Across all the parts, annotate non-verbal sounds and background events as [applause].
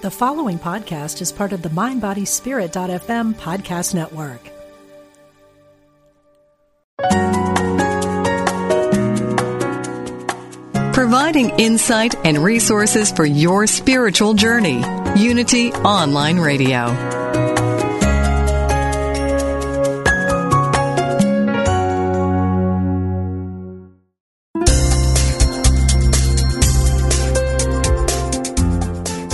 The following podcast is part of the MindBodySpirit.fm podcast network. Providing insight and resources for your spiritual journey. Unity Online Radio.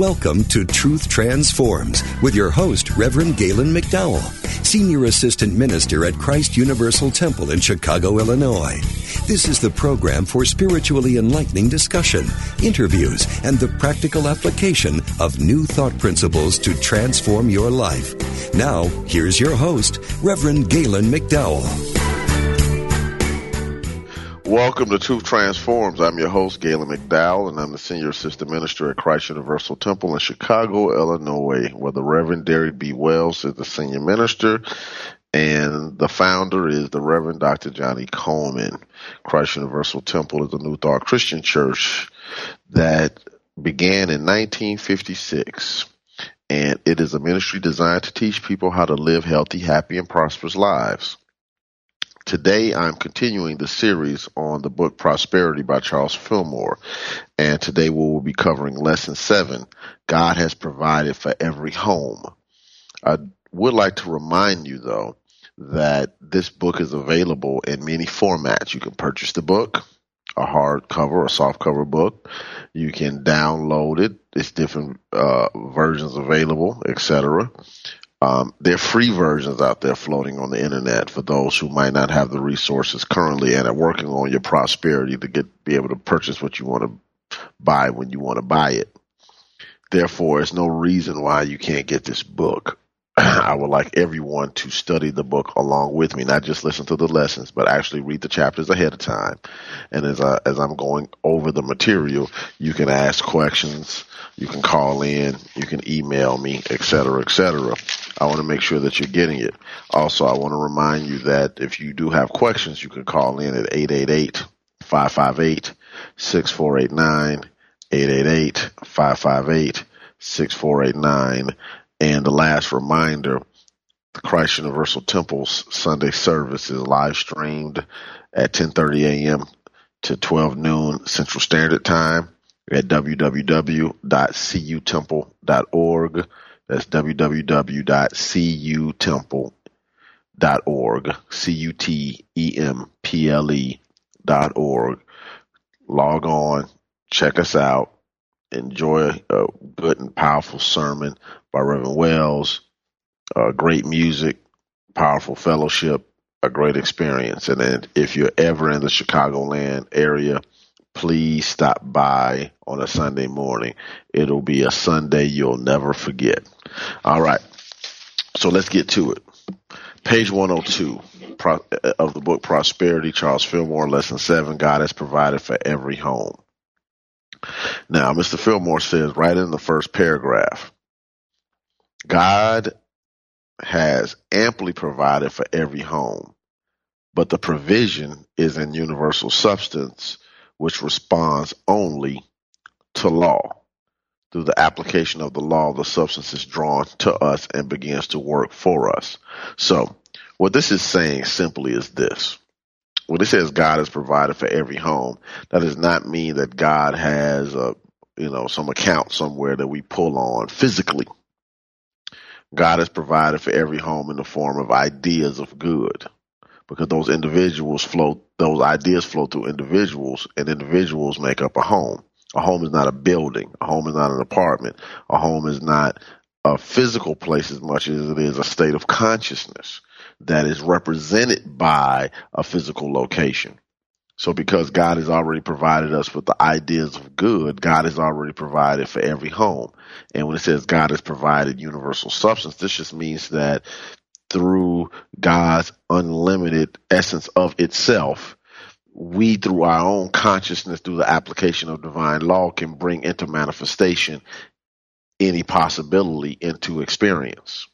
Welcome to Truth Transforms with your host, Reverend Galen McDowell, Senior Assistant Minister at Christ Universal Temple in Chicago, Illinois. This is the program for spiritually enlightening discussion, interviews, and the practical application of new thought principles to transform your life. Now, here's your host, Reverend Galen McDowell. Welcome to Truth Transforms. I'm your host, Galen McDowell, and I'm the Senior Assistant Minister at Christ Universal Temple in Chicago, Illinois, where the Reverend Derek B. Wells is the Senior Minister, and the founder is the Reverend Dr. Johnnie Colemon. Christ Universal Temple is a New Thought Christian church that began in 1956 and it is a ministry designed to teach people how to live healthy, happy, and prosperous lives. Today I'm continuing the series on the book Prosperity by Charles Fillmore. And today we will be covering lesson seven. God has provided for every home. I would like to remind you though that this book is available in many formats. You can purchase the book, a hardcover or softcover book. You can download it. It's different uh, versions available, etc. Um, there are free versions out there floating on the internet for those who might not have the resources currently and are working on your prosperity to get be able to purchase what you want to buy when you want to buy it. Therefore, there's no reason why you can't get this book. [clears throat] I would like everyone to study the book along with me, not just listen to the lessons, but actually read the chapters ahead of time. And as I, as I'm going over the material, you can ask questions, you can call in, you can email me, etc., etc. I want to make sure that you're getting it. Also, I want to remind you that if you do have questions, you can call in at 888-558-6489, 888-558-6489. And the last reminder, the Christ Universal Temple's Sunday service is live streamed at 10:30 a.m. to 12 noon Central Standard Time at www.cutemple.org. That's www.cutemple.org. C-U-T-E-M-P-L-E dot org. Log on, check us out, enjoy a good and powerful sermon by Reverend Wells, uh, great music, powerful fellowship, a great experience. And then if you're ever in the Chicagoland area, please stop by on a Sunday morning. It'll be a Sunday you'll never forget. All right. So let's get to it. Page 102 of the book Prosperity, Charles Fillmore, Lesson 7 God has provided for every home. Now, Mr. Fillmore says right in the first paragraph God has amply provided for every home, but the provision is in universal substance which responds only to law. Through the application of the law, the substance is drawn to us and begins to work for us. So, what this is saying simply is this. When it says God has provided for every home, that does not mean that God has a, you know, some account somewhere that we pull on physically. God has provided for every home in the form of ideas of good because those individuals flow, those ideas flow through individuals, and individuals make up a home. A home is not a building. A home is not an apartment. A home is not a physical place as much as it is a state of consciousness that is represented by a physical location. So because God has already provided us with the ideas of good, God has already provided for every home. And when it says God has provided universal substance, this just means that through God's unlimited essence of itself, we through our own consciousness, through the application of divine law, can bring into manifestation any possibility into experience.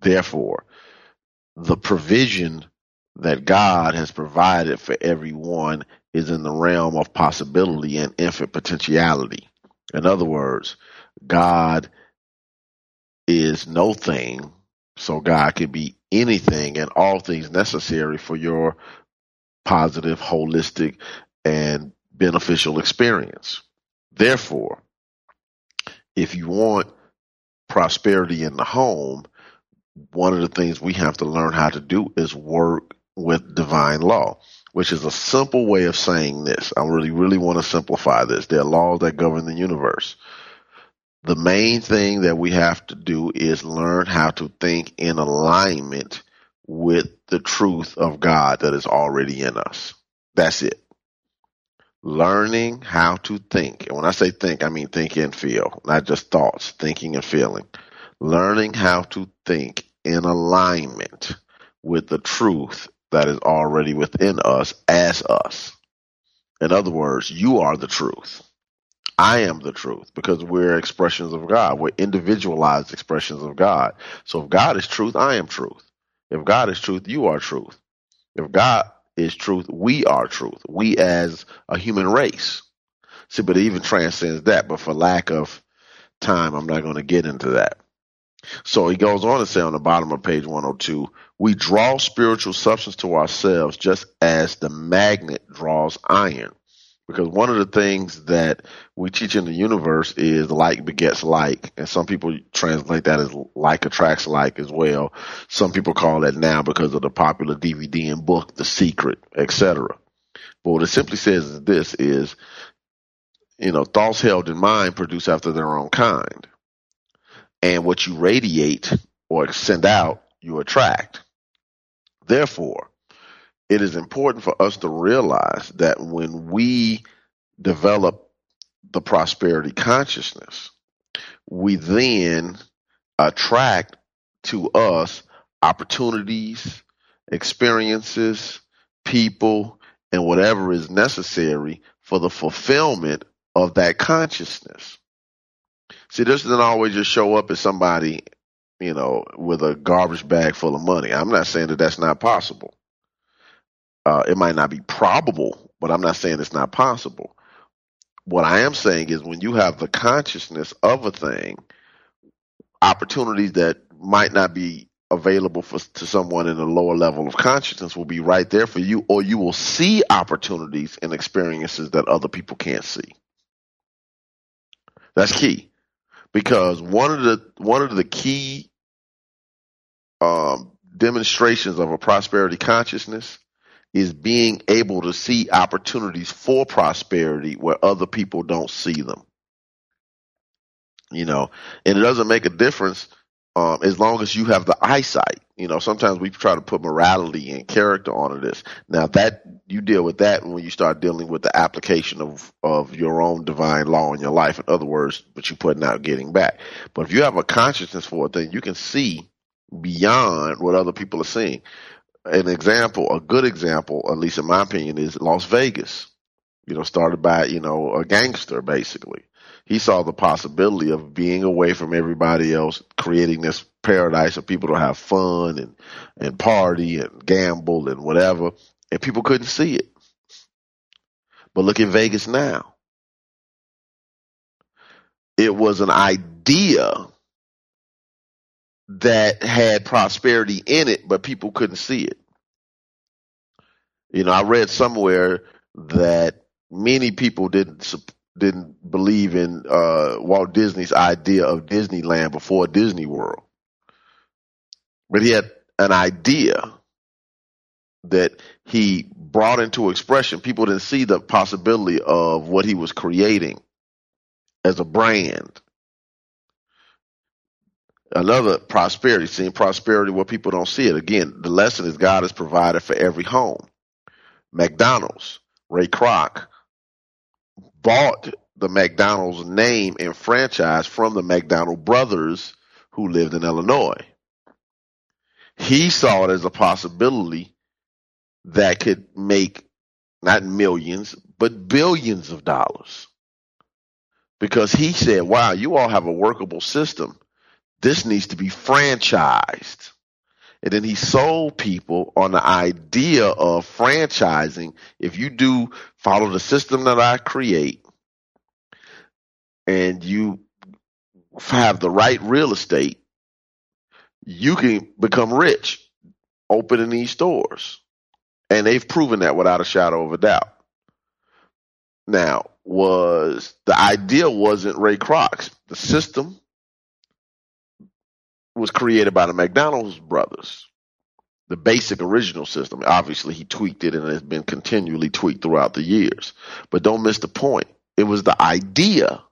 Therefore, the provision that God has provided for everyone is in the realm of possibility and infinite potentiality. In other words, God is no thing, so God can be anything and all things necessary for your positive, holistic, and beneficial experience. Therefore, if you want prosperity in the home, one of the things we have to learn how to do is work with divine law, which is a simple way of saying this. I really, really want to simplify this. There are laws that govern the universe. The main thing that we have to do is learn how to think in alignment with the truth of God that is already in us. That's it. Learning how to think. And when I say think, I mean think and feel, not just thoughts, thinking and feeling. Learning how to think in alignment with the truth that is already within us as us. In other words, you are the truth. I am the truth because we're expressions of God. We're individualized expressions of God. So if God is truth, I am truth. If God is truth, you are truth. If God is truth, we are truth. We as a human race. See, but it even transcends that. But for lack of time, I'm not going to get into that. So he goes on to say on the bottom of page 102, we draw spiritual substance to ourselves just as the magnet draws iron. Because one of the things that we teach in the universe is like begets like. And some people translate that as like attracts like as well. Some people call that now because of the popular DVD and book, The Secret, etc. But what it simply says is this is, you know, thoughts held in mind produce after their own kind and what you radiate or send out, you attract. Therefore, it is important for us to realize that when we develop the prosperity consciousness, we then attract to us opportunities, experiences, people, and whatever is necessary for the fulfillment of that consciousness. See, this doesn't always just show up as somebody, you know, with a garbage bag full of money. I'm not saying that that's not possible. Uh, it might not be probable, but I'm not saying it's not possible. What I am saying is when you have the consciousness of a thing, opportunities that might not be available for to someone in a lower level of consciousness will be right there for you, or you will see opportunities and experiences that other people can't see. That's key because one of the one of the key um, demonstrations of a prosperity consciousness is being able to see opportunities for prosperity where other people don't see them. You know, and it doesn't make a difference um, as long as you have the eyesight. You know, sometimes we try to put morality and character onto this. Now that you deal with that when you start dealing with the application of of your own divine law in your life. In other words, but you're putting out getting back. But if you have a consciousness for it, then you can see beyond what other people are seeing. An example, a good example, at least in my opinion, is Las Vegas. You know, started by you know a gangster basically he saw the possibility of being away from everybody else, creating this paradise of people to have fun and, and party and gamble and whatever. And people couldn't see it. But look at Vegas now. It was an idea that had prosperity in it, but people couldn't see it. You know, I read somewhere that many people didn't didn't believe in uh, Walt Disney's idea of Disneyland before Disney World, but he had an idea that he brought into expression. People didn't see the possibility of what he was creating as a brand. Another prosperity, seeing prosperity where people don't see it. Again, the lesson is God has provided for every home. McDonald's Ray Kroc, bought the McDonald's name and franchise from the McDonald brothers who lived in Illinois. He saw it as a possibility that could make not millions, but billions of dollars. Because he said, wow, you all have a workable system. This needs to be franchised. And then he sold people on the idea of franchising. If you do follow the system that I create and you have the right real estate, you can become rich opening these stores. And they've proven that without a shadow of a doubt. Now, was the idea wasn't Ray Kroc's. The system was created by the McDonald's brothers. The basic original system. Obviously, he tweaked it and it has been continually tweaked throughout the years. But don't miss the point. It was the idea.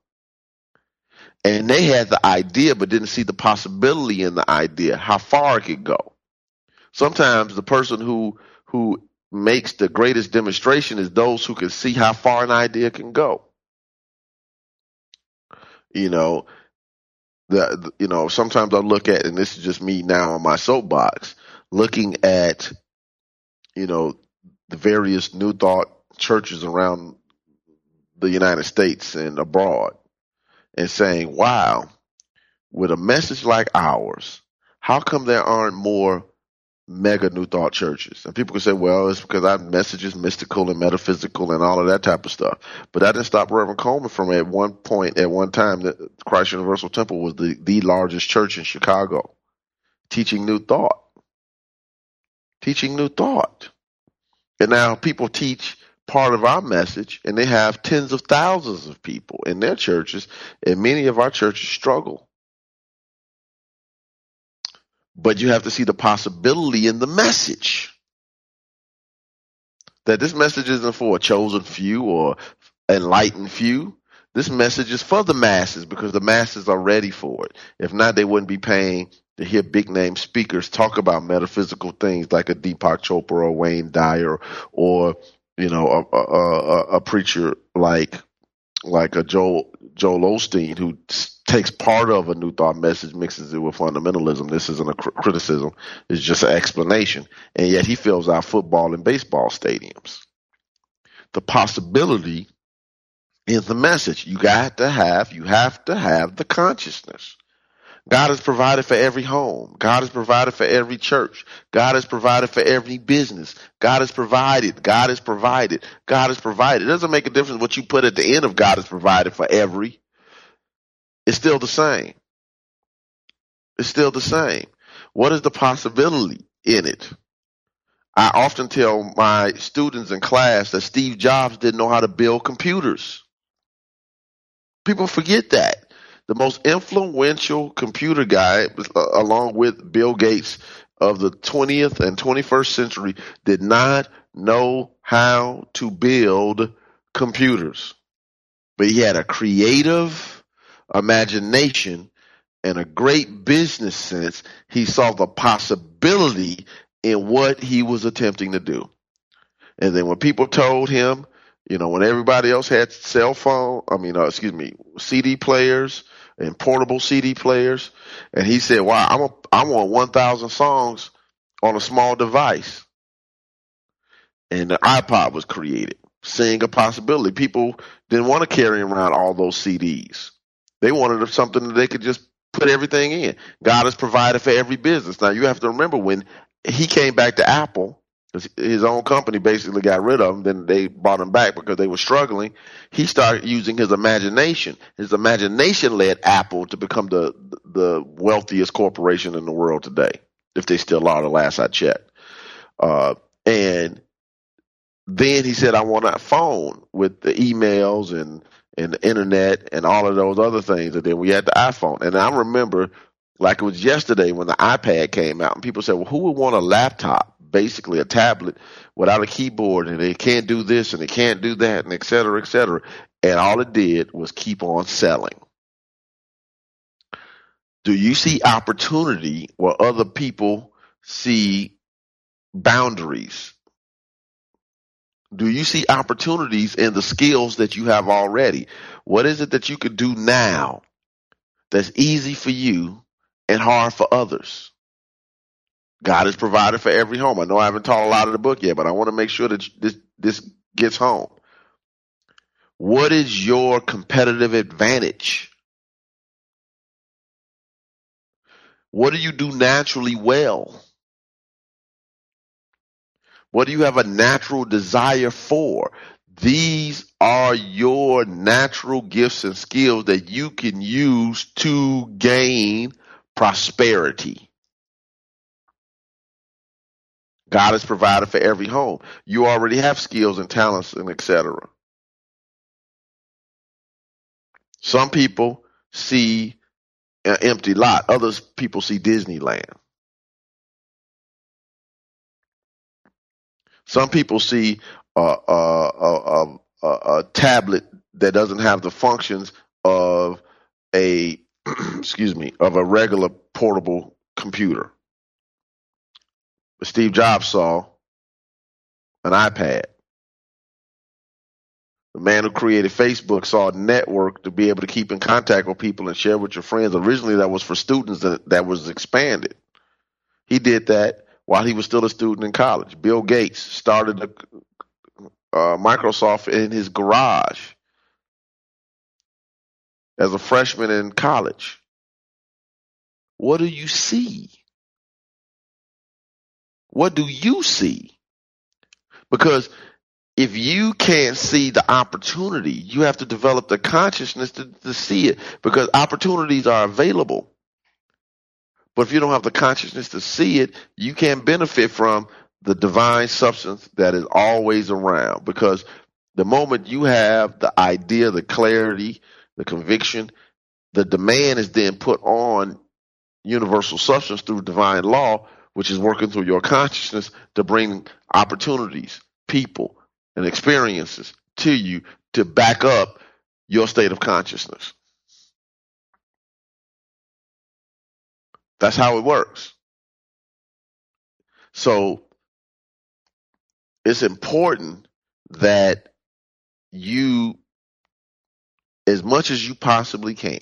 And they had the idea, but didn't see the possibility in the idea, how far it could go. Sometimes the person who who makes the greatest demonstration is those who can see how far an idea can go. You know, the, you know, sometimes I look at, and this is just me now on my soapbox, looking at, you know, the various New Thought churches around the United States and abroad and saying, wow, with a message like ours, how come there aren't more mega New Thought churches. And people can say, well, it's because our message is mystical and metaphysical and all of that type of stuff. But that didn't stop Reverend Colemon from at one point, at one time, that Christ Universal Temple was the, the largest church in Chicago, teaching New Thought. Teaching New Thought. And now people teach part of our message and they have tens of thousands of people in their churches and many of our churches struggle but you have to see the possibility in the message. That this message isn't for a chosen few or enlightened few. This message is for the masses because the masses are ready for it. If not, they wouldn't be paying to hear big name speakers talk about metaphysical things like a Deepak Chopra or Wayne Dyer or, you know, a, a, a, preacher like, like a Joel, Joel Osteen who takes part of a new thought message, mixes it with fundamentalism. This isn't a cr- criticism; it's just an explanation. And yet, he fills our football and baseball stadiums. The possibility is the message. You got to have, you have to have the consciousness. God has provided for every home. God has provided for every church. God has provided for every business. God has provided. God has provided. God has provided. It doesn't make a difference what you put at the end of God has provided for every it's still the same. It's still the same. What is the possibility in it? I often tell my students in class that Steve Jobs didn't know how to build computers. People forget that. The most influential computer guy, uh, along with Bill Gates of the 20th and 21st century, did not know how to build computers. But he had a creative, imagination and a great business sense, he saw the possibility in what he was attempting to do. And then when people told him, you know, when everybody else had cell phone, I mean, uh, excuse me, CD players and portable CD players, and he said, "Wow, I'm a, I want 1,000 songs on a small device." And the iPod was created, seeing a possibility. People didn't want to carry around all those CDs. They wanted something that they could just put everything in. God has provided for every business. Now you have to remember when he came back to Apple, his own company basically got rid of him. Then they brought him back because they were struggling. He started using his imagination. His imagination led Apple to become the the wealthiest corporation in the world today, if they still are. The last I checked, uh, and then he said, "I want a phone with the emails and and the internet and all of those other things. And then we had the iPhone. And I remember like it was yesterday when the iPad came out and people said, well, who would want a laptop, basically a tablet without a keyboard and they can't do this and they can't do that and et cetera, et cetera. And all it did was keep on selling. Do you see opportunity where other people see boundaries? Do you see opportunities in the skills that you have already? What is it that you could do now that's easy for you and hard for others? God has provided for every home. I know I haven't taught a lot of the book yet, but I want to make sure that this this gets home. What is your competitive advantage? What do you do naturally well? What do you have a natural desire for? These are your natural gifts and skills that you can use to gain prosperity. God has provided for every home. You already have skills and talents and etc. Some people see an empty lot. Others people see Disneyland. Some people see a, a, a, a, tablet that doesn't have the functions of a [clears throat] excuse me of a regular portable computer. Steve Jobs saw an iPad. The man who created Facebook saw a network to be able to keep in contact with people and share with your friends. Originally, that was for students that, that was expanded. He did that while he was still a student in college. Bill Gates started a, uh, Microsoft in his garage as a freshman in college. What do you see? What do you see? Because if you can't see the opportunity, you have to develop the consciousness to, to see it because opportunities are available. But if you don't have the consciousness to see it, you can't benefit from the divine substance that is always around. Because the moment you have the idea, the clarity, the conviction, the demand is then put on universal substance through divine law, which is working through your consciousness to bring opportunities, people, and experiences to you to back up your state of consciousness. That's how it works. So it's important that you, as much as you possibly can,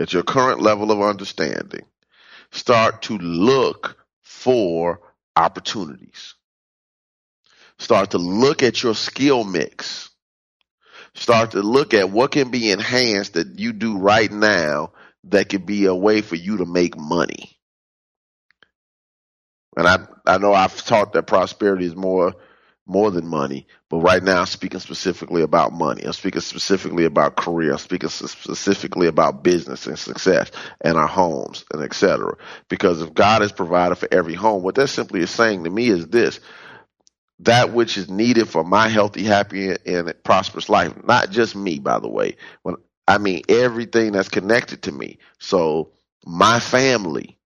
at your current level of understanding, start to look for opportunities. Start to look at your skill mix. Start to look at what can be enhanced that you do right now that could be a way for you to make money. And I I know I've taught that prosperity is more more than money, but right now I'm speaking specifically about money. I'm speaking specifically about career. I'm speaking specifically about business and success and our homes and etc. Because if God has provided for every home, what that simply is saying to me is this: that which is needed for my healthy, happy, and prosperous life. Not just me, by the way. When I mean everything that's connected to me. So my family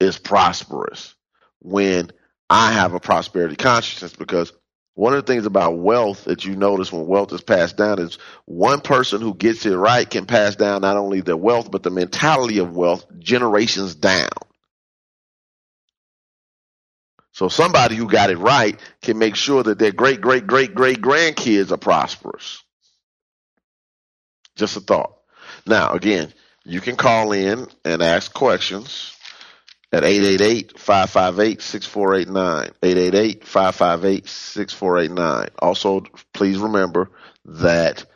is prosperous when I have a prosperity consciousness because one of the things about wealth that you notice when wealth is passed down is one person who gets it right can pass down not only their wealth, but the mentality of wealth generations down. So somebody who got it right can make sure that their great, great, great, great grandkids are prosperous. Just a thought. Now, again, you can call in and ask questions at 888-558-6489. 888-558-6489. Also, please remember that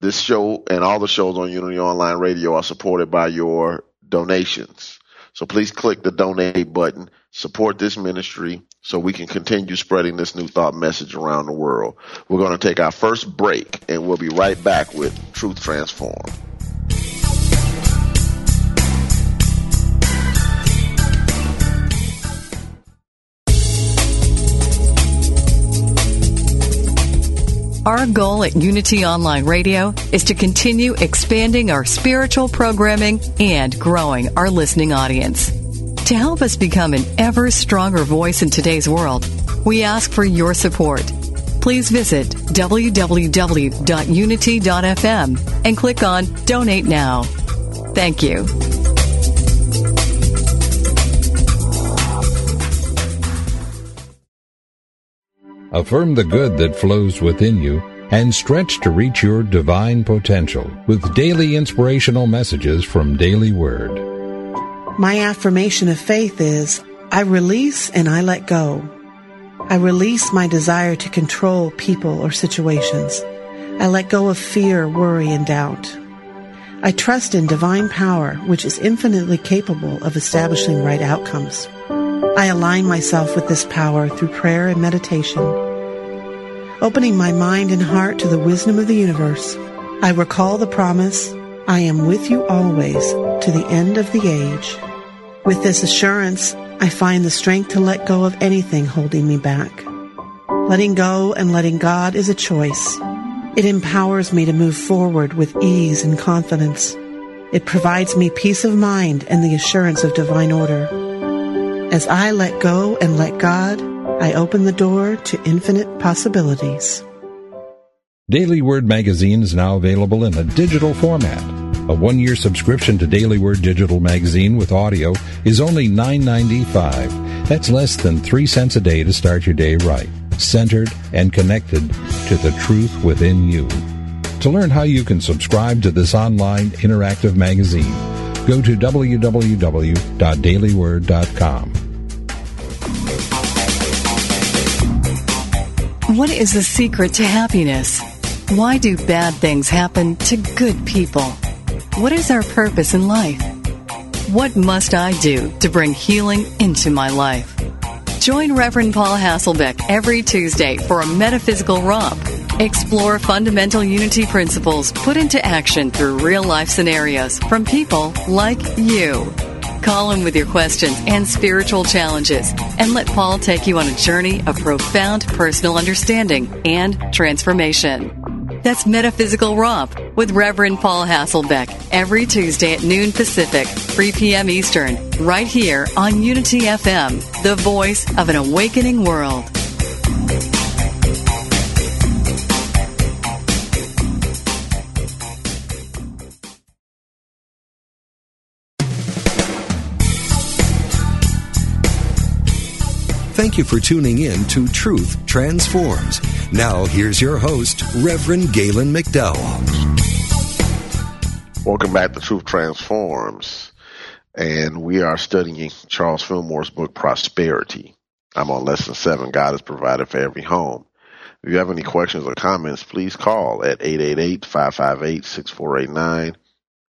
this show and all the shows on Unity Online Radio are supported by your donations. So please click the donate button, support this ministry so we can continue spreading this new thought message around the world. We're going to take our first break and we'll be right back with Truth Transform. Our goal at Unity Online Radio is to continue expanding our spiritual programming and growing our listening audience. To help us become an ever stronger voice in today's world, we ask for your support. Please visit www.unity.fm and click on Donate Now. Thank you. Affirm the good that flows within you and stretch to reach your divine potential with daily inspirational messages from Daily Word. My affirmation of faith is I release and I let go. I release my desire to control people or situations. I let go of fear, worry, and doubt. I trust in divine power, which is infinitely capable of establishing right outcomes. I align myself with this power through prayer and meditation. Opening my mind and heart to the wisdom of the universe, I recall the promise, I am with you always to the end of the age. With this assurance, I find the strength to let go of anything holding me back. Letting go and letting God is a choice. It empowers me to move forward with ease and confidence. It provides me peace of mind and the assurance of divine order. As I let go and let God, I open the door to infinite possibilities. Daily Word Magazine is now available in a digital format. A one-year subscription to Daily Word Digital Magazine with audio is only $9.95. That's less than three cents a day to start your day right, centered and connected to the truth within you. To learn how you can subscribe to this online interactive magazine, go to www.dailyword.com. What is the secret to happiness? Why do bad things happen to good people? What is our purpose in life? What must I do to bring healing into my life? Join Reverend Paul Hasselbeck every Tuesday for a metaphysical romp. Explore fundamental unity principles put into action through real life scenarios from people like you. Call him with your questions and spiritual challenges and let Paul take you on a journey of profound personal understanding and transformation. That's Metaphysical Romp with Reverend Paul Hasselbeck every Tuesday at noon Pacific, 3 p.m. Eastern, right here on Unity FM, the voice of an awakening world. Thank you for tuning in to Truth Transforms. Now, here's your host, Reverend Galen McDowell. Welcome back to Truth Transforms. And we are studying Charles Fillmore's book, Prosperity. I'm on lesson seven God is provided for every home. If you have any questions or comments, please call at 888 558 6489.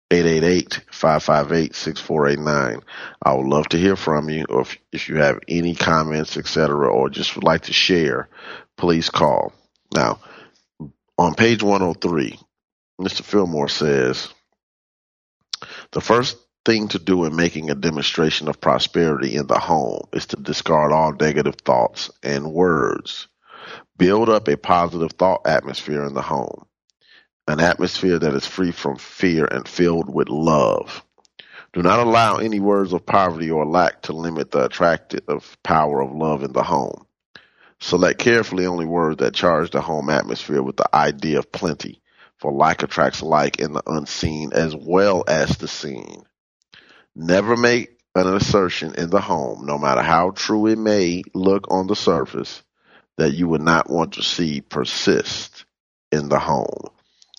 888-558-6489. I would love to hear from you or if, if you have any comments, etc., or just would like to share, please call. Now, on page 103, Mr. Fillmore says, the first thing to do in making a demonstration of prosperity in the home is to discard all negative thoughts and words. Build up a positive thought atmosphere in the home an atmosphere that is free from fear and filled with love. Do not allow any words of poverty or lack to limit the attractive power of love in the home. Select carefully only words that charge the home atmosphere with the idea of plenty, for like attracts like in the unseen as well as the seen. Never make an assertion in the home, no matter how true it may look on the surface, that you would not want to see persist in the home.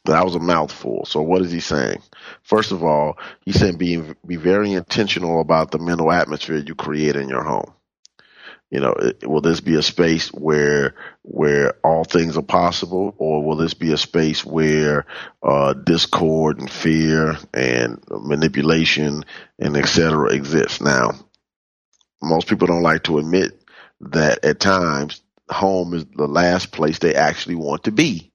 That was a mouthful. So what is he saying? First of all, he's saying be be very intentional about the mental atmosphere you create in your home. You know, will this be a space where where all things are possible, or will this be a space where uh, discord and fear and manipulation and etc. exists? Now, most people don't like to admit that at times home is the last place they actually want to be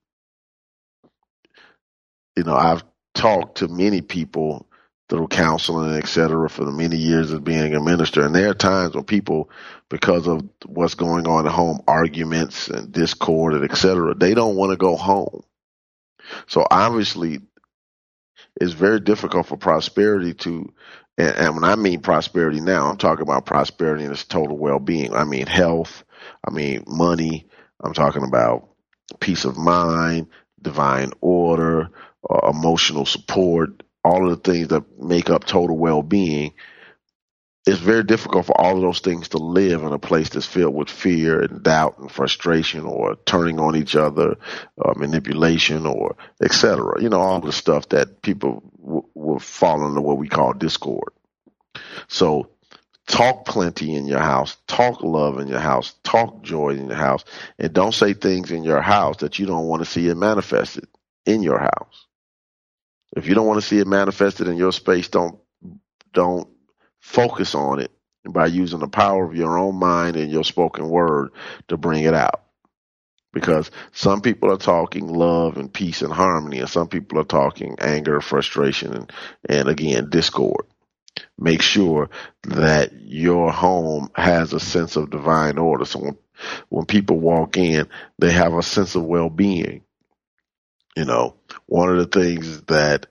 you know, I've talked to many people through counseling, et cetera, for the many years of being a minister. And there are times when people, because of what's going on at home, arguments and discord and et cetera, they don't want to go home. So obviously, it's very difficult for prosperity to, and, and when I mean prosperity now, I'm talking about prosperity in its total well-being. I mean health. I mean money. I'm talking about peace of mind, divine order, uh, emotional support, all of the things that make up total well being. it's very difficult for all of those things to live in a place that's filled with fear and doubt and frustration or turning on each other, uh, manipulation or etc. You know, all the stuff that people will fall into what we call discord. So talk plenty in your house, talk love in your house, talk joy in your house, and don't say things in your house that you don't want to see it manifested in your house. If you don't want to see it manifested in your space, don't don't focus on it by using the power of your own mind and your spoken word to bring it out. Because some people are talking love and peace and harmony, and some people are talking anger, frustration, and, and again, discord. Make sure that your home has a sense of divine order. So when, when people walk in, they have a sense of well being. You know, one of the things that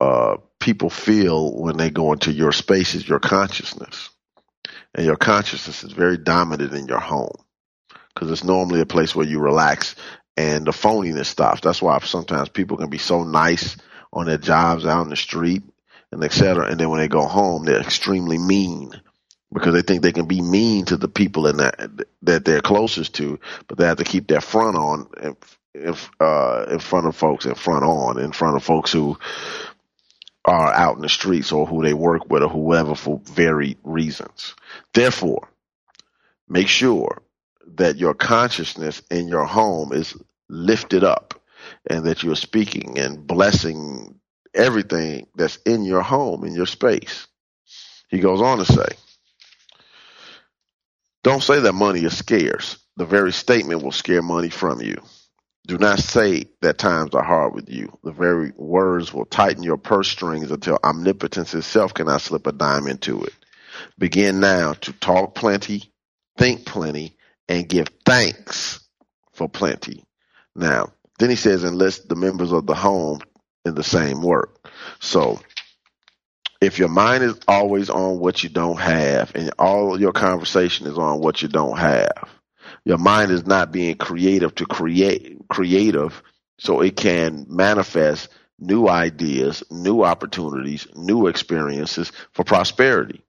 uh, people feel when they go into your space is your consciousness. And your consciousness is very dominant in your home because it's normally a place where you relax and the phoniness stops. That's why sometimes people can be so nice on their jobs out in the street and etc. And then when they go home, they're extremely mean because they think they can be mean to the people in that, that they're closest to, but they have to keep their front on in, uh, in front of folks, in front on, in front of folks who are out in the streets or who they work with or whoever for varied reasons. Therefore, make sure that your consciousness in your home is lifted up and that you're speaking and blessing everything that's in your home, in your space. He goes on to say, don't say that money is scarce. The very statement will scare money from you. Do not say that times are hard with you. The very words will tighten your purse strings until omnipotence itself cannot slip a dime into it. Begin now to talk plenty, think plenty, and give thanks for plenty. Now, then he says, enlist the members of the home in the same work. So, if your mind is always on what you don't have and all your conversation is on what you don't have, your mind is not being creative to create creative so it can manifest new ideas, new opportunities, new experiences for prosperity.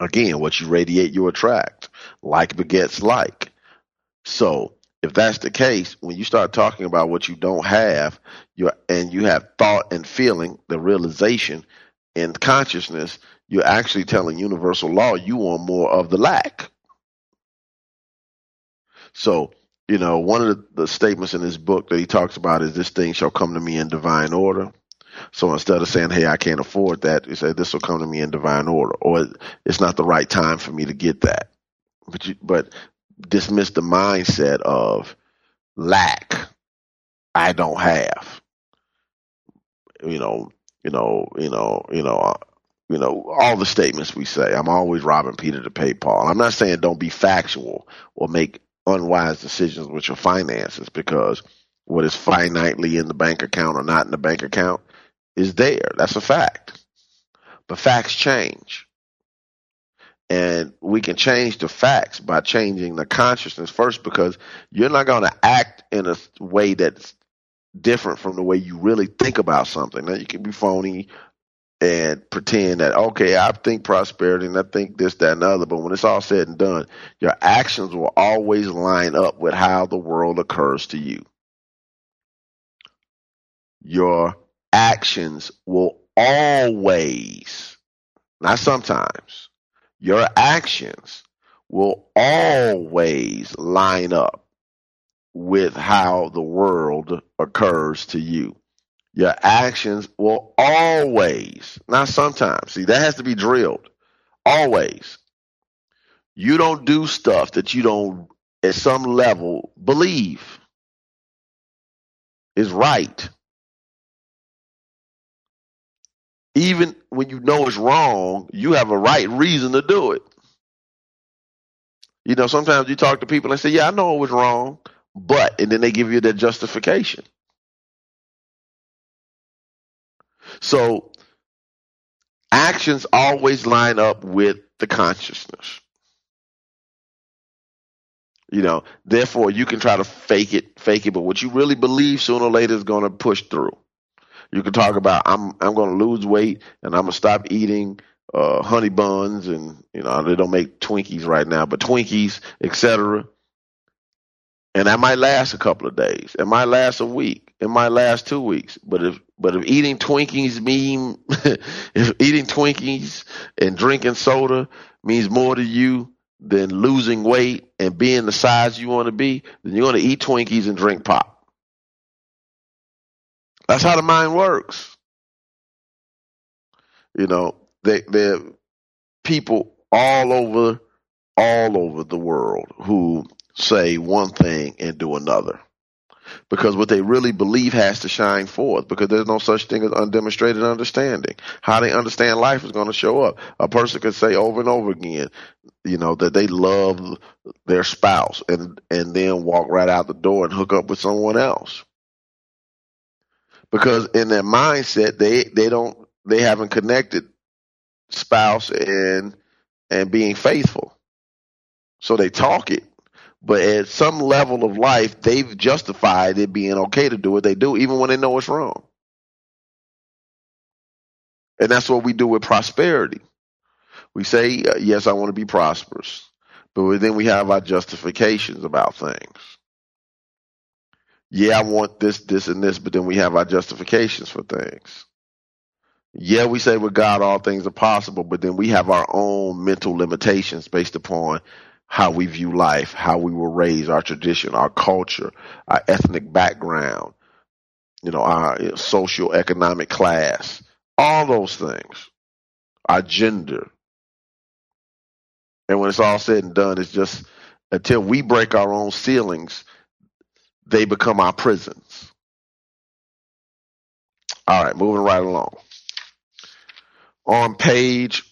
Again, what you radiate, you attract. Like begets like. So if that's the case, when you start talking about what you don't have, you and you have thought and feeling, the realization and consciousness, you're actually telling universal law you want more of the lack. So, you know, one of the, the statements in his book that he talks about is this thing shall come to me in divine order. So instead of saying, "Hey, I can't afford that," he said, "This will come to me in divine order," or "It's not the right time for me to get that." But you, but dismiss the mindset of lack. I don't have. You know, you know, you know, you know, uh, you know, all the statements we say. I'm always robbing Peter to pay Paul. I'm not saying don't be factual or make unwise decisions with your finances because what is finitely in the bank account or not in the bank account is there. That's a fact. But facts change. And we can change the facts by changing the consciousness first because you're not going to act in a way that's different from the way you really think about something. Now, you can be phony and pretend that okay, I think prosperity and I think this, that, and the other. But when it's all said and done, your actions will always line up with how the world occurs to you. Your actions will always, not sometimes, your actions will always line up with how the world occurs to you your actions will always, not sometimes, see, that has to be drilled. Always. You don't do stuff that you don't, at some level, believe is right. Even when you know it's wrong, you have a right reason to do it. You know, sometimes you talk to people and say, Yeah, I know it was wrong, but, and then they give you their justification. So actions always line up with the consciousness. You know, therefore you can try to fake it, fake it, but what you really believe sooner or later is going to push through. You can talk about I'm I'm going to lose weight and I'm going to stop eating uh, honey buns, and you know they don't make Twinkies right now, but Twinkies, etc. And that might last a couple of days. It might last a week. It might last two weeks. But if but if eating Twinkies mean [laughs] if eating Twinkies and drinking soda means more to you than losing weight and being the size you want to be, then you're going to eat Twinkies and drink pop. That's how the mind works. You know, they they're people all over all over the world who say one thing and do another. Because what they really believe has to shine forth because there's no such thing as undemonstrated understanding. How they understand life is going to show up. A person could say over and over again, you know, that they love their spouse and, and then walk right out the door and hook up with someone else. Because in their mindset, they, they don't, they haven't connected spouse and, and being faithful. So they talk it, but at some level of life, they've justified it being okay to do what they do, even when they know it's wrong. And that's what we do with prosperity. We say, uh, yes, I want to be prosperous. But then we have our justifications about things. Yeah, I want this, this, and this, but then we have our justifications for things. Yeah, we say with God all things are possible, but then we have our own mental limitations based upon how we view life, how we were raised, our tradition, our culture, our ethnic background, you know, our eh, social economic class, all those things, our gender. And when it's all said and done, it's just until we break our own ceilings, they become our prisons. All right, moving right along. On page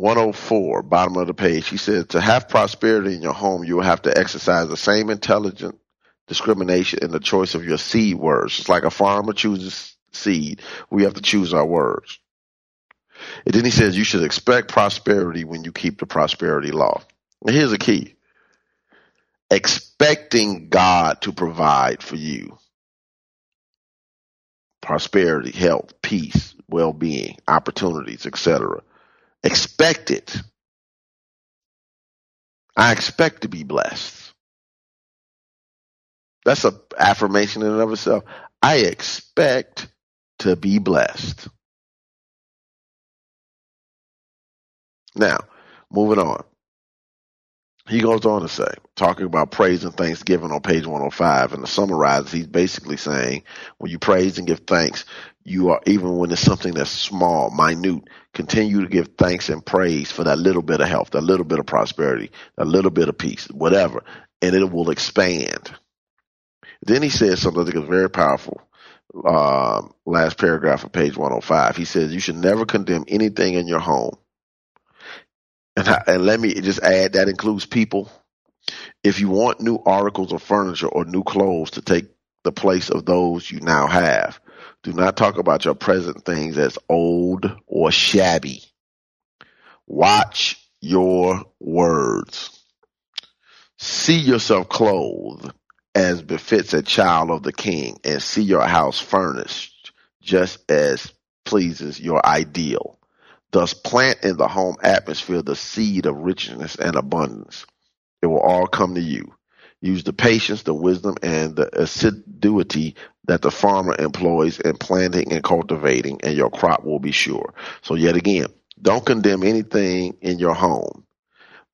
104, bottom of the page, he said, to have prosperity in your home, you will have to exercise the same intelligent discrimination in the choice of your seed words. It's like a farmer chooses seed. We have to choose our words. And then he says you should expect prosperity when you keep the prosperity law. Here's the key. Expecting God to provide for you. Prosperity, health, peace, well-being, opportunities, etc expect it. I expect to be blessed. That's an affirmation in and of itself. I expect to be blessed. Now, moving on. He goes on to say, talking about praise and thanksgiving on page 105, and to summarize, he's basically saying, when you praise and give thanks, you are, even when it's something that's small, minute, continue to give thanks and praise for that little bit of health, that little bit of prosperity, that little bit of peace, whatever, and it will expand. Then he says something that is very powerful. Uh, last paragraph of page 105. He says, You should never condemn anything in your home and, and let me just add that includes people. If you want new articles of furniture or new clothes to take the place of those you now have, do not talk about your present things as old or shabby. Watch your words. See yourself clothed as befits a child of the king and see your house furnished just as pleases your ideal. Thus plant in the home atmosphere the seed of richness and abundance. It will all come to you. Use the patience, the wisdom, and the assiduity that the farmer employs in planting and cultivating, and your crop will be sure. So yet again, don't condemn anything in your home.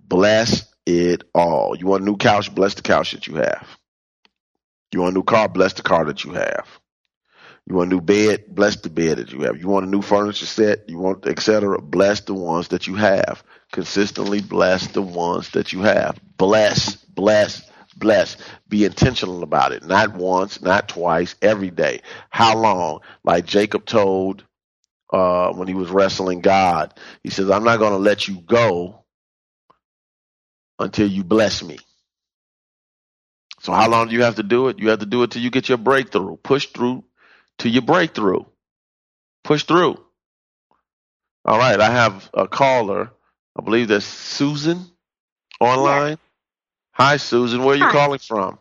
Bless it all. You want a new couch? Bless the couch that you have. You want a new car? Bless the car that you have. You want a new bed? Bless the bed that you have. You want a new furniture set? You want etc. Bless the ones that you have. Consistently bless the ones that you have. Bless, bless, bless. Be intentional about it. Not once, not twice, every day. How long? Like Jacob told uh, when he was wrestling God, he says, I'm not going to let you go until you bless me. So how long do you have to do it? You have to do it till you get your breakthrough. Push through to your breakthrough. Push through. All right, I have a caller. I believe that's Susan online. Hi, Susan. Where are you Hi. calling from?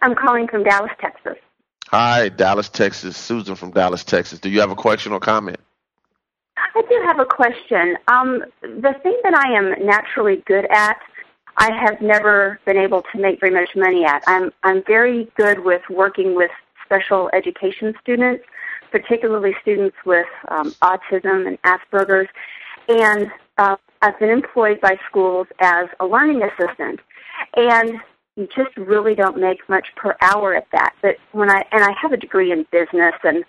I'm calling from Dallas, Texas. Hi, Dallas, Texas. Susan from Dallas, Texas. Do you have a question or comment? I do have a question. Um, the thing that I am naturally good at, I have never been able to make very much money at. I'm I'm very good with working with special education students, particularly students with um, autism and Asperger's, and uh, I've been employed by schools as a learning assistant, and you just really don't make much per hour at that. But when I and I have a degree in business and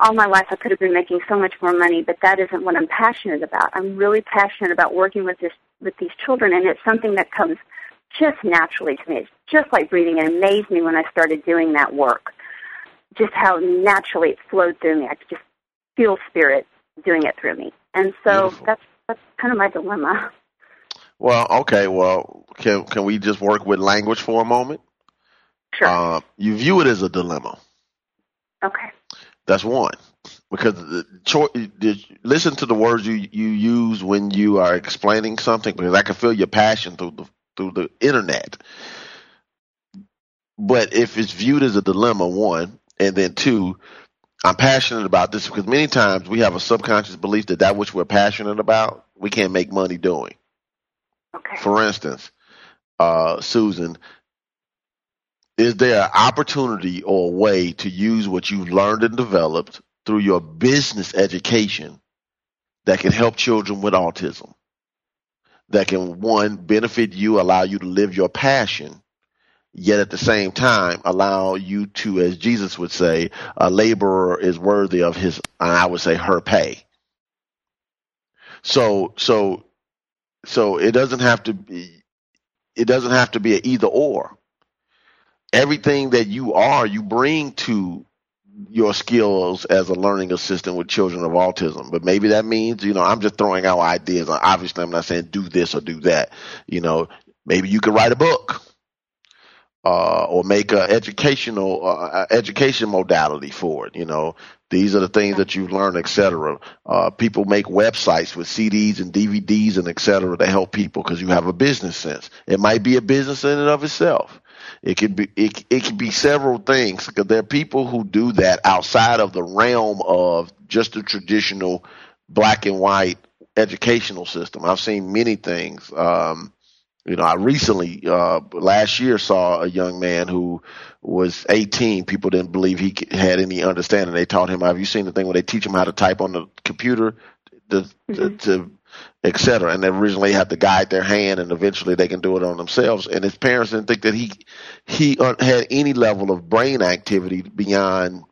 all my life I could have been making so much more money, but that isn't what I'm passionate about. I'm really passionate about working with this with these children and it's something that comes just naturally to me. It's just like breathing. It amazed me when I started doing that work. Just how naturally it flowed through me. I could just feel spirit doing it through me. And so Beautiful. that's that's kind of my dilemma. Well, okay. Well, can can we just work with language for a moment? Sure. Uh, you view it as a dilemma. Okay. That's one. Because the cho- listen to the words you you use when you are explaining something, because I can feel your passion through the through the internet. But if it's viewed as a dilemma, one, and then two, I'm passionate about this because many times we have a subconscious belief that that which we're passionate about, we can't make money doing. Okay. For instance, uh, Susan, is there an opportunity or a way to use what you've learned and developed through your business education that can help children with autism? That can, one, benefit you, allow you to live your passion, yet at the same time allow you to, as Jesus would say, a laborer is worthy of his, I would say, her pay. So, so, so it doesn't have to be, it doesn't have to be an either or everything that you are, you bring to your skills as a learning assistant with children of autism. But maybe that means, you know, I'm just throwing out ideas. Obviously, I'm not saying do this or do that. You know, maybe you could write a book. Uh, or make an educational uh, education modality for it. You know, these are the things that you've learned, etc. Uh, people make websites with CDs and DVDs and etc. to help people because you have a business sense. It might be a business in and of itself. It could be it, it could be several things because there are people who do that outside of the realm of just a traditional black and white educational system. I've seen many things. Um, you know, I recently uh, last year saw a young man who was 18. People didn't believe he had any understanding. They taught him. Have you seen the thing where they teach him how to type on the computer to, mm-hmm. to, to etc. And they originally had to guide their hand, and eventually they can do it on themselves. And his parents didn't think that he he had any level of brain activity beyond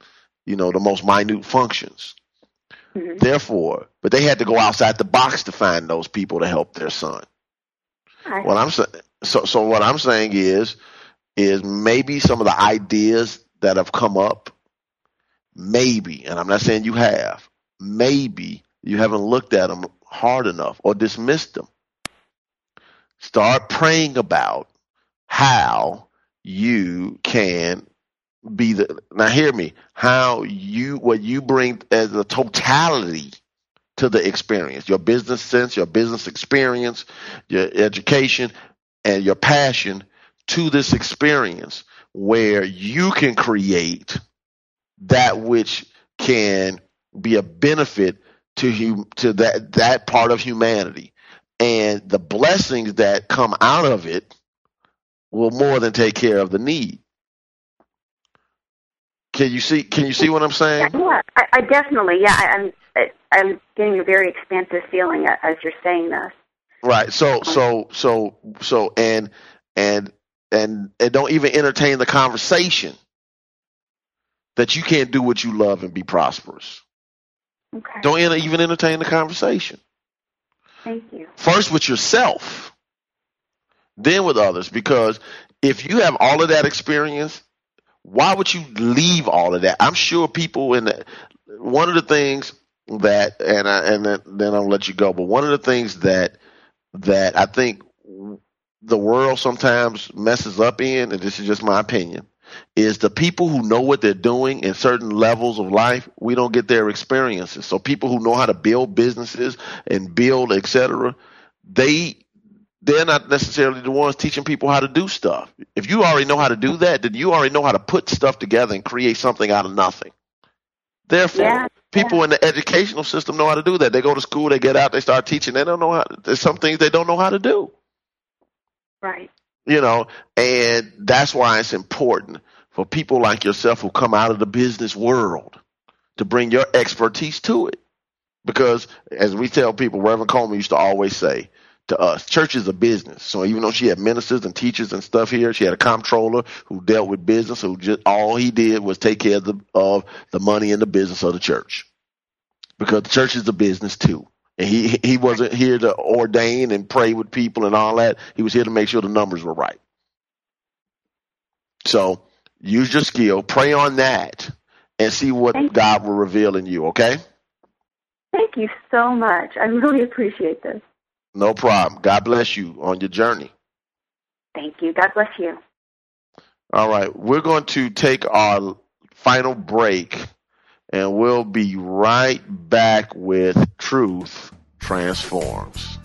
you know the most minute functions. Mm-hmm. Therefore, but they had to go outside the box to find those people to help their son. What I'm saying, so so what I'm saying is, is maybe some of the ideas that have come up, maybe, and I'm not saying you have, maybe you haven't looked at them hard enough or dismissed them. Start praying about how you can be the now hear me how you what you bring as a totality to the experience your business sense your business experience your education and your passion to this experience where you can create that which can be a benefit to hum, to that that part of humanity, and the blessings that come out of it will more than take care of the need. Can you see? Can you see what I'm saying? Yeah, I, I definitely. Yeah, I, I'm. I'm getting a very expansive feeling as you're saying this. Right. So. Um, so. So. So. And. And. And. And don't even entertain the conversation that you can't do what you love and be prosperous. Okay. Don't even entertain the conversation. Thank you. First with yourself, then with others. Because if you have all of that experience, why would you leave all of that? I'm sure people in the, one of the things that, and I, and then I'll let you go. But one of the things that that I think the world sometimes messes up in, and this is just my opinion, is the people who know what they're doing in certain levels of life, we don't get their experiences. So people who know how to build businesses and build, etc., they they're not necessarily the ones teaching people how to do stuff. If you already know how to do that, then you already know how to put stuff together and create something out of nothing. Therefore, Yeah, people in the educational system know how to do that. They go to school, they get out, they start teaching. They don't know how. To, There's some things they don't know how to do. Right. You know, and that's why it's important for people like yourself who come out of the business world to bring your expertise to it. Because as we tell people, Reverend Colemon used to always say to us, church is a business. So even though she had ministers and teachers and stuff here, she had a comptroller who dealt with business, who just all he did was take care of the, of the money and the business of the church. Because the church is a business too. And he he wasn't here to ordain and pray with people and all that. He was here to make sure the numbers were right. So use your skill, pray on that, and see what Thank you. God will reveal in you, okay? Thank you so much. I really appreciate this. No problem. God bless you on your journey. Thank you. God bless you. All right, we're going to take our final break and we'll be right back with Truth Transforms.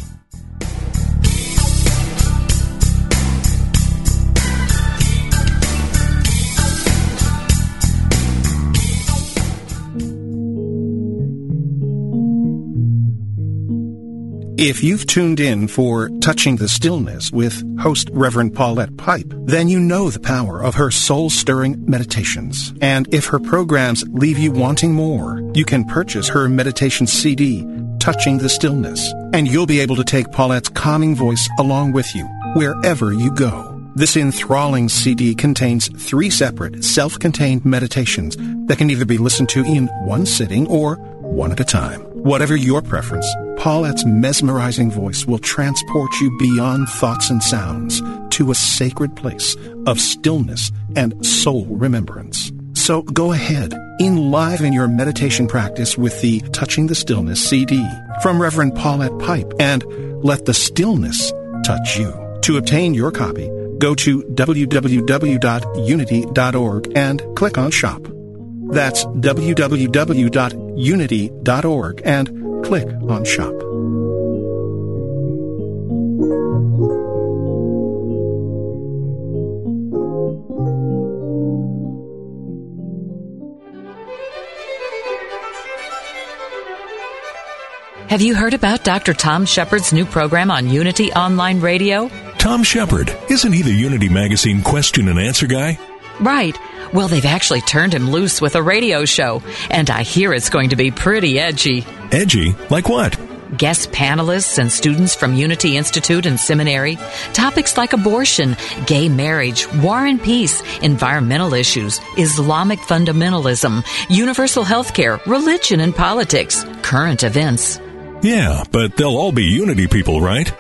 If you've tuned in for Touching the Stillness with host Reverend Paulette Pipe, then you know the power of her soul stirring meditations. And if her programs leave you wanting more, you can purchase her meditation CD, Touching the Stillness, and you'll be able to take Paulette's calming voice along with you wherever you go. This enthralling CD contains three separate self-contained meditations that can either be listened to in one sitting or one at a time. Whatever your preference, Paulette's mesmerizing voice will transport you beyond thoughts and sounds to a sacred place of stillness and soul remembrance. So go ahead, enliven your meditation practice with the Touching the Stillness CD from Reverend Paulette Pipe and let the stillness touch you. To obtain your copy, go to www.unity.org and click on Shop. That's www.unity.org and click on Shop. Have you heard about Dr. Tom Shepherd's new program on Unity Online Radio? Tom Shepard, isn't he the Unity Magazine question and answer guy? Right. Well, they've actually turned him loose with a radio show, and I hear it's going to be pretty edgy. Edgy? Like what? Guest panelists and students from Unity Institute and Seminary, topics like abortion, gay marriage, war and peace, environmental issues, Islamic fundamentalism, universal health care, religion and politics, current events. Yeah, but they'll all be Unity people, right?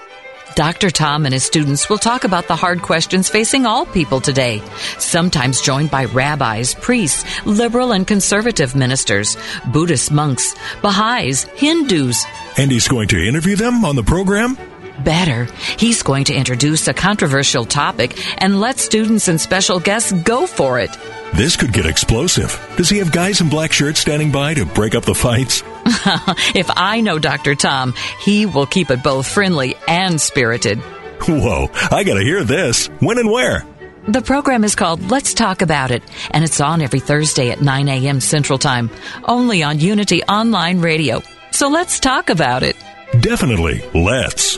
Dr. Tom and his students will talk about the hard questions facing all people today, sometimes joined by rabbis, priests, liberal and conservative ministers, Buddhist monks, Baha'is, Hindus. And he's going to interview them on the program? Better, he's going to introduce a controversial topic and let students and special guests go for it. This could get explosive. Does he have guys in black shirts standing by to break up the fights? [laughs] if I know Dr. Tom, he will keep it both friendly and spirited. Whoa, I gotta hear this. When and where? The program is called Let's Talk About It, and it's on every Thursday at 9 a.m. Central Time, only on Unity Online Radio. So let's talk about it. Definitely, let's.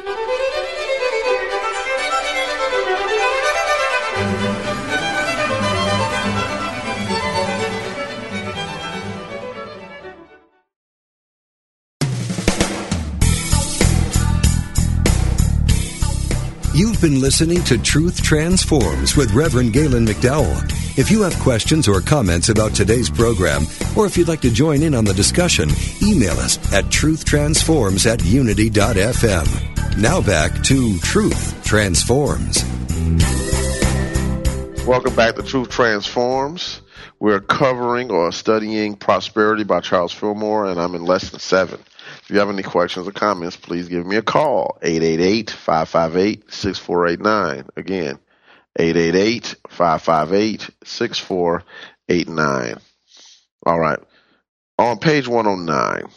You've been listening to Truth Transforms with Reverend Galen McDowell. If you have questions or comments about today's program, or if you'd like to join in on the discussion, email us at truthtransforms at unity.fm. Now back to Truth Transforms. Welcome back to Truth Transforms. We're covering or studying Prosperity by Charles Fillmore, and I'm in lesson seven. If you have any questions or comments, please give me a call. 888-558-6489. Again, 888-558-6489. All right. On page 109,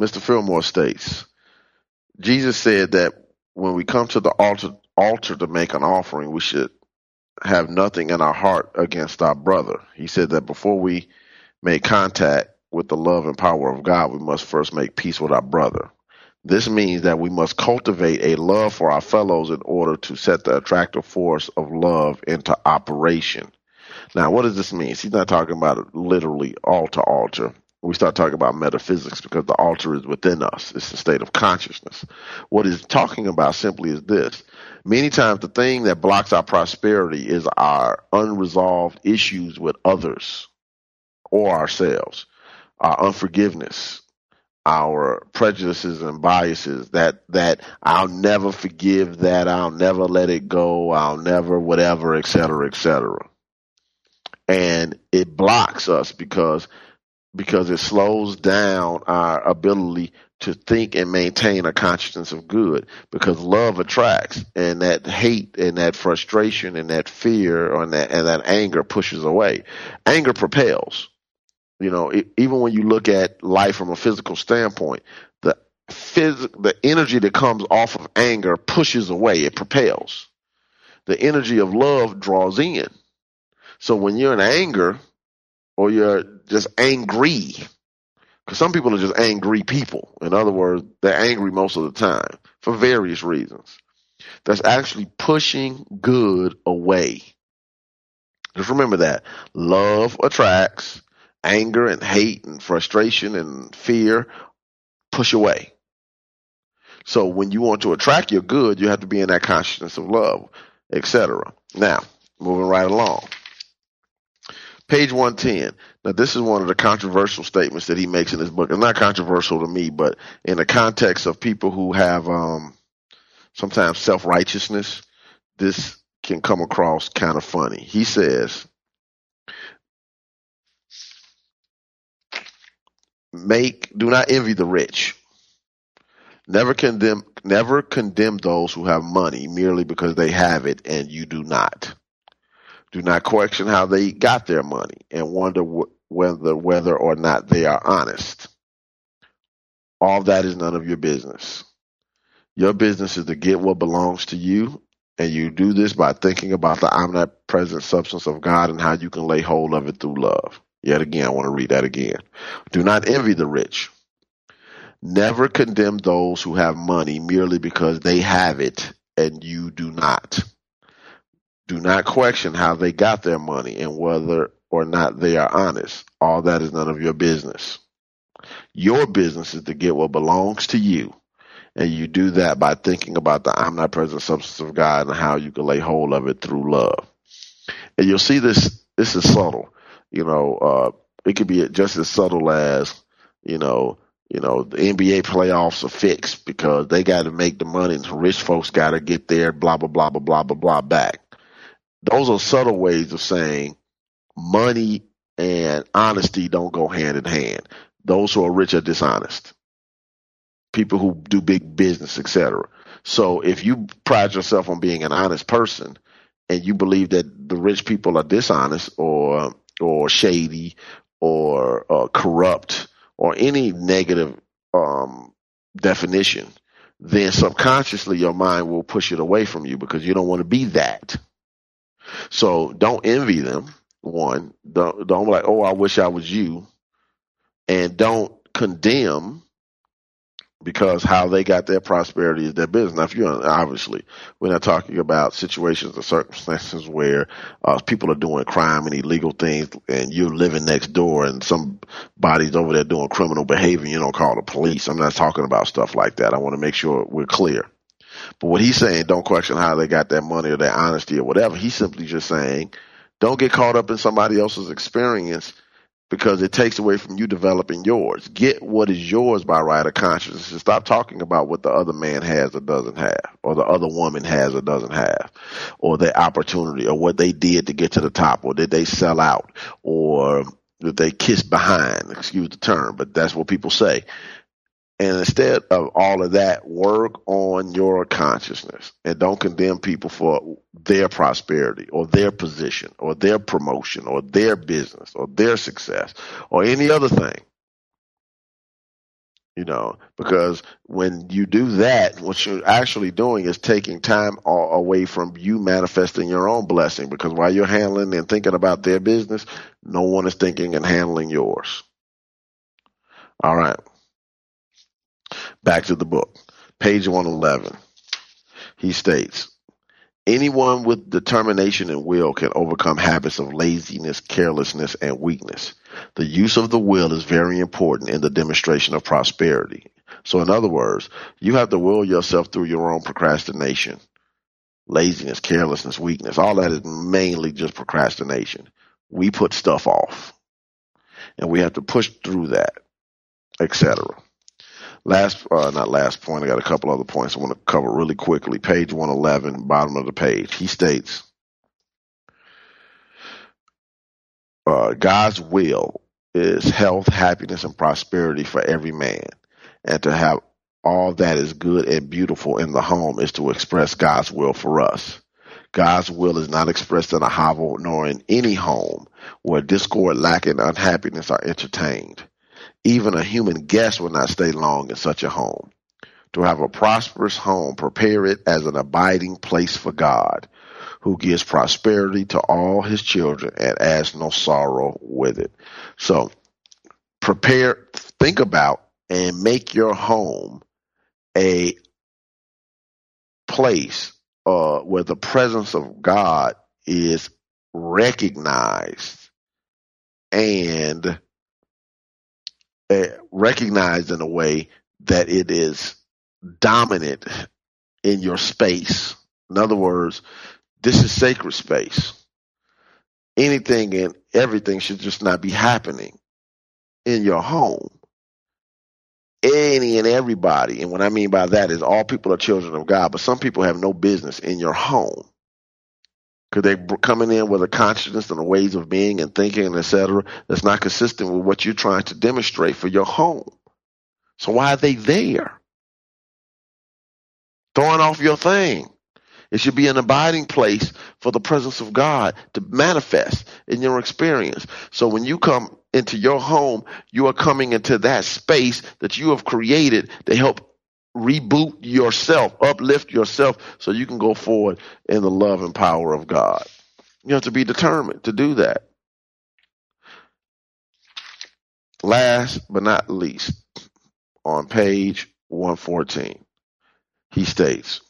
Mr. Fillmore states, Jesus said that when we come to the altar altar to make an offering, we should have nothing in our heart against our brother. He said that before we make contact with the love and power of God, we must first make peace with our brother. This means that we must cultivate a love for our fellows in order to set the attractive force of love into operation. Now, what does this mean? He's not talking about literally altar altar. We start talking about metaphysics because the altar is within us. It's the state of consciousness. What he's talking about simply is this. Many times the thing that blocks our prosperity is our unresolved issues with others or ourselves, our unforgiveness, our prejudices and biases that that I'll never forgive that, I'll never let it go, I'll never whatever, et cetera, et cetera and it blocks us because because it slows down our ability to think and maintain a consciousness of good because love attracts and that hate and that frustration and that fear and that, and that anger pushes away. Anger propels. You know, it, even when you look at life from a physical standpoint, the phys- the energy that comes off of anger pushes away, it propels. The energy of love draws in. So when you're in anger or you're just angry, because some people are just angry people. In other words, they're angry most of the time for various reasons. That's actually pushing good away. Just remember that. Love attracts, anger and hate and frustration and fear push away. So when you want to attract your good, you have to be in that consciousness of love, etc. Now, moving right along. Page 110. Now, this is one of the controversial statements that he makes in this book. It's not controversial to me, but in the context of people who have um, sometimes self righteousness, this can come across kind of funny. He says, Make do not envy the rich. Never condemn never condemn those who have money merely because they have it and you do not. Do not question how they got their money and wonder wh- whether whether or not they are honest. All that is none of your business. Your business is to get what belongs to you, and you do this by thinking about the omnipresent substance of God and how you can lay hold of it through love. Yet again, I want to read that again. Do not envy the rich. Never condemn those who have money merely because they have it and you do not. Do not question how they got their money and whether or not they are honest. All that is none of your business. Your business is to get what belongs to you. And you do that by thinking about the omnipresent substance of God and how you can lay hold of it through love. And you'll see this, this is subtle. You know, uh, it could be just as subtle as, you know, you know, the NBA playoffs are fixed because they got to make the money and rich folks got to get their blah, blah, blah, blah, blah, blah, blah back those are subtle ways of saying money and honesty don't go hand in hand. Those who are rich are dishonest. People who do big business, etc. So if you pride yourself on being an honest person and you believe that the rich people are dishonest or or shady or uh, corrupt or any negative um, definition, then subconsciously your mind will push it away from you because you don't want to be that. So don't envy them. One, don't don't like, oh, I wish I was you, and don't condemn because how they got their prosperity is their business. Now, if you're obviously, we're not talking about situations or circumstances where uh, people are doing crime and illegal things, and you're living next door, and somebody's over there doing criminal behavior. You don't call the police. I'm not talking about stuff like that. I want to make sure we're clear. But what he's saying, don't question how they got that money or their honesty or whatever. He's simply just saying, don't get caught up in somebody else's experience because it takes away from you developing yours. Get what is yours by right of conscience and stop talking about what the other man has or doesn't have, or the other woman has or doesn't have, or their opportunity, or what they did to get to the top, or did they sell out, or did they kiss behind, excuse the term, but that's what people say. And instead of all of that, work on your consciousness and don't condemn people for their prosperity or their position or their promotion or their business or their success or any other thing. You know, because when you do that, what you're actually doing is taking time away from you manifesting your own blessing. Because while you're handling and thinking about their business, no one is thinking and handling yours. All right. Back to the book. Page 111. He states, Anyone with determination and will can overcome habits of laziness, carelessness, and weakness. The use of the will is very important in the demonstration of prosperity. So, in other words, you have to will yourself through your own procrastination, laziness, carelessness, weakness. All that is mainly just procrastination. We put stuff off, and we have to push through that, etc. Last, uh, not last point. I got a couple other points I want to cover really quickly. Page 111, bottom of the page. He states, uh, God's will is health, happiness, and prosperity for every man. And to have all that is good and beautiful in the home is to express God's will for us. God's will is not expressed in a hovel nor in any home where discord, lack, and unhappiness are entertained. Even a human guest will not stay long in such a home. To have a prosperous home, prepare it as an abiding place for God, who gives prosperity to all his children and adds no sorrow with it. So prepare, think about and make your home a place uh, where the presence of God is recognized and Eh, recognized in a way that it is dominant in your space. In other words, this is sacred space. Anything and everything should just not be happening in your home. Any and everybody, and what I mean by that is all people are children of God, but some people have no business in your home. Could they're coming in with a consciousness and a ways of being and thinking and etc. that's not consistent with what you're trying to demonstrate for your home? So why are they there? Throwing off your thing. It should be an abiding place for the presence of God to manifest in your experience. So when you come into your home, you are coming into that space that you have created to help reboot yourself, uplift yourself so you can go forward in the love and power of God. You have to be determined to do that. Last but not least, on page 114, he states,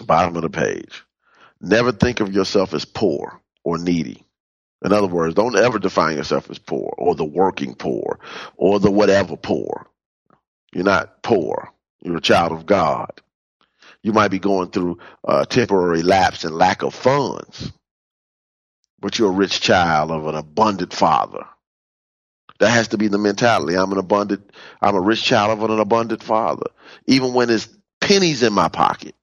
bottom of the page, never think of yourself as poor or needy. In other words, don't ever define yourself as poor or the working poor or the whatever poor. You're not poor. You're a child of God. You might be going through a temporary lapse and lack of funds, but you're a rich child of an abundant father. That has to be the mentality. I'm an abundant, I'm a rich child of an abundant father. Even when there's pennies in my pocket.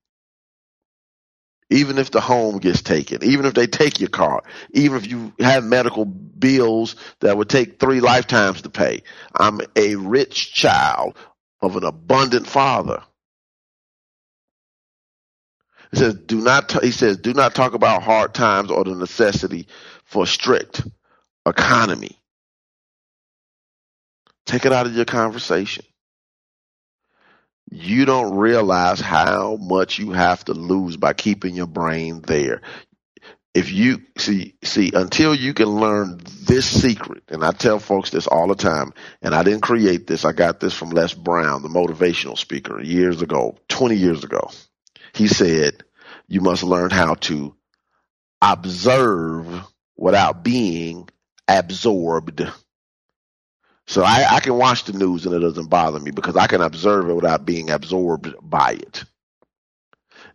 Even if the home gets taken, even if they take your car, even if you have medical bills that would take three lifetimes to pay, I'm a rich child of an abundant father. He says, do not, t- he says, do not talk about hard times or the necessity for strict economy. Take it out of your conversation. You don't realize how much you have to lose by keeping your brain there if you see see until you can learn this secret and i tell folks this all the time and i didn't create this i got this from les brown the motivational speaker years ago 20 years ago. He said you must learn how to observe without being absorbed. So I, I can watch the news and it doesn't bother me because i can observe it without being absorbed by it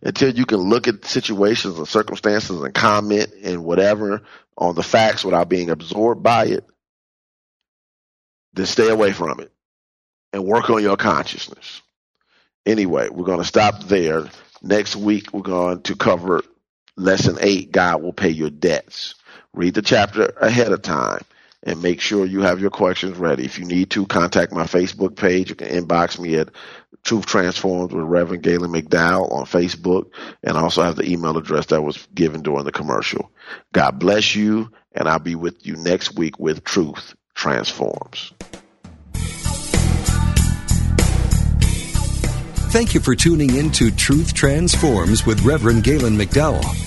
until you can look at situations and circumstances and comment and whatever on the facts without being absorbed by it, then stay away from it and work on your consciousness. Anyway, we're going to stop there. Next week, we're going to cover lesson eight God will pay your debts. Read the chapter ahead of time and make sure you have your questions ready. If you need to, contact my Facebook page. You can inbox me at Truth Transforms with Reverend Galen McDowell on Facebook, and I also have the email address that was given during the commercial. God bless you, and I'll be with you next week with Truth Transforms. Thank you for tuning in to Truth Transforms with Reverend Galen McDowell.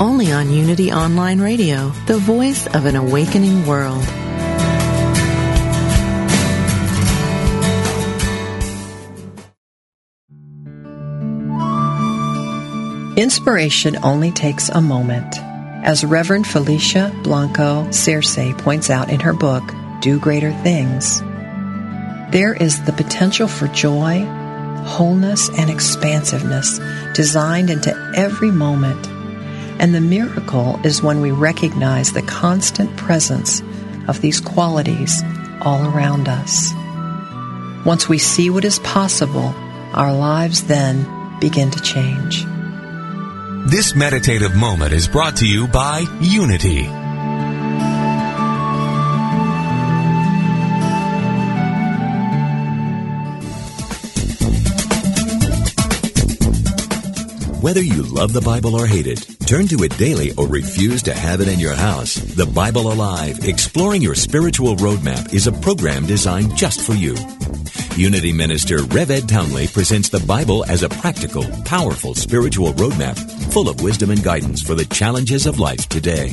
only on Unity Online Radio, the voice of an awakening world. Inspiration only takes a moment. As Reverend Felicia Blanco Searcy points out in her book, Do Greater Things, there is the potential for joy, wholeness, and expansiveness designed into every moment and the miracle is when we recognize the constant presence of these qualities all around us. Once we see what is possible, our lives then begin to change. This meditative moment is brought to you by Unity. Whether you love the Bible or hate it, turn to it daily or refuse to have it in your house, The Bible Alive, Exploring Your Spiritual Roadmap is a program designed just for you. Unity Minister Rev Ed Townley presents the Bible as a practical, powerful spiritual roadmap full of wisdom and guidance for the challenges of life today.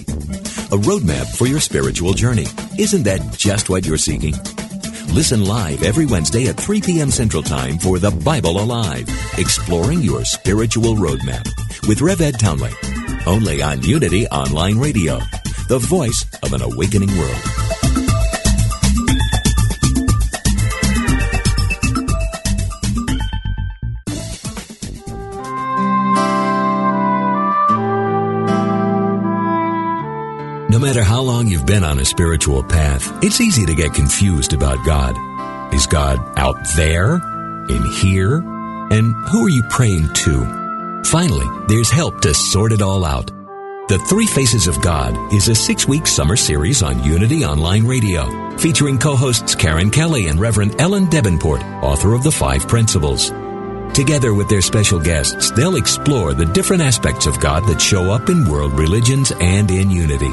A roadmap for your spiritual journey. Isn't that just what you're seeking? Listen live every Wednesday at 3 p.m. Central Time for The Bible Alive, exploring your spiritual roadmap with Rev Ed Townley. Only on Unity Online Radio, the voice of an awakening world. No matter how long you've been on a spiritual path, it's easy to get confused about God. Is God out there? In here? And who are you praying to? Finally, there's help to sort it all out. The Three Faces of God is a six week summer series on Unity Online Radio, featuring co hosts Karen Kelly and Reverend Ellen Debenport, author of The Five Principles. Together with their special guests, they'll explore the different aspects of God that show up in world religions and in unity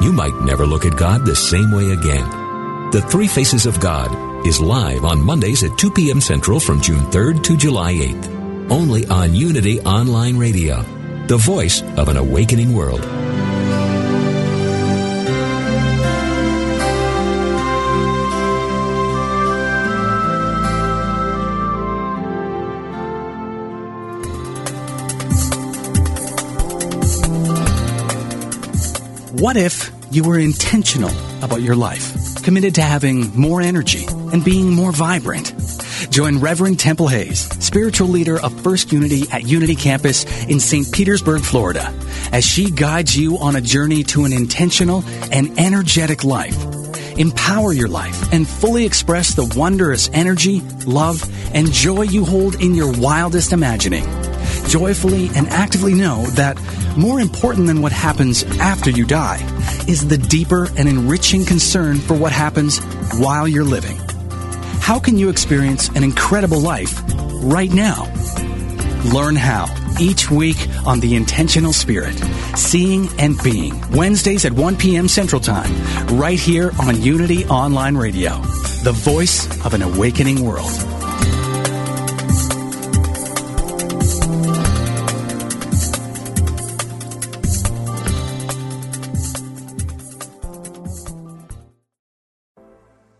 you might never look at God the same way again. The Three Faces of God is live on Mondays at 2 p.m. Central from June 3rd to July 8th. Only on Unity Online Radio, the voice of an awakening world. What if you were intentional about your life, committed to having more energy and being more vibrant? Join Reverend Temple Hayes, spiritual leader of First Unity at Unity Campus in St. Petersburg, Florida, as she guides you on a journey to an intentional and energetic life. Empower your life and fully express the wondrous energy, love, and joy you hold in your wildest imagining joyfully and actively know that more important than what happens after you die is the deeper and enriching concern for what happens while you're living. How can you experience an incredible life right now? Learn how each week on The Intentional Spirit, Seeing and Being, Wednesdays at 1 p.m. Central Time, right here on Unity Online Radio, the voice of an awakening world.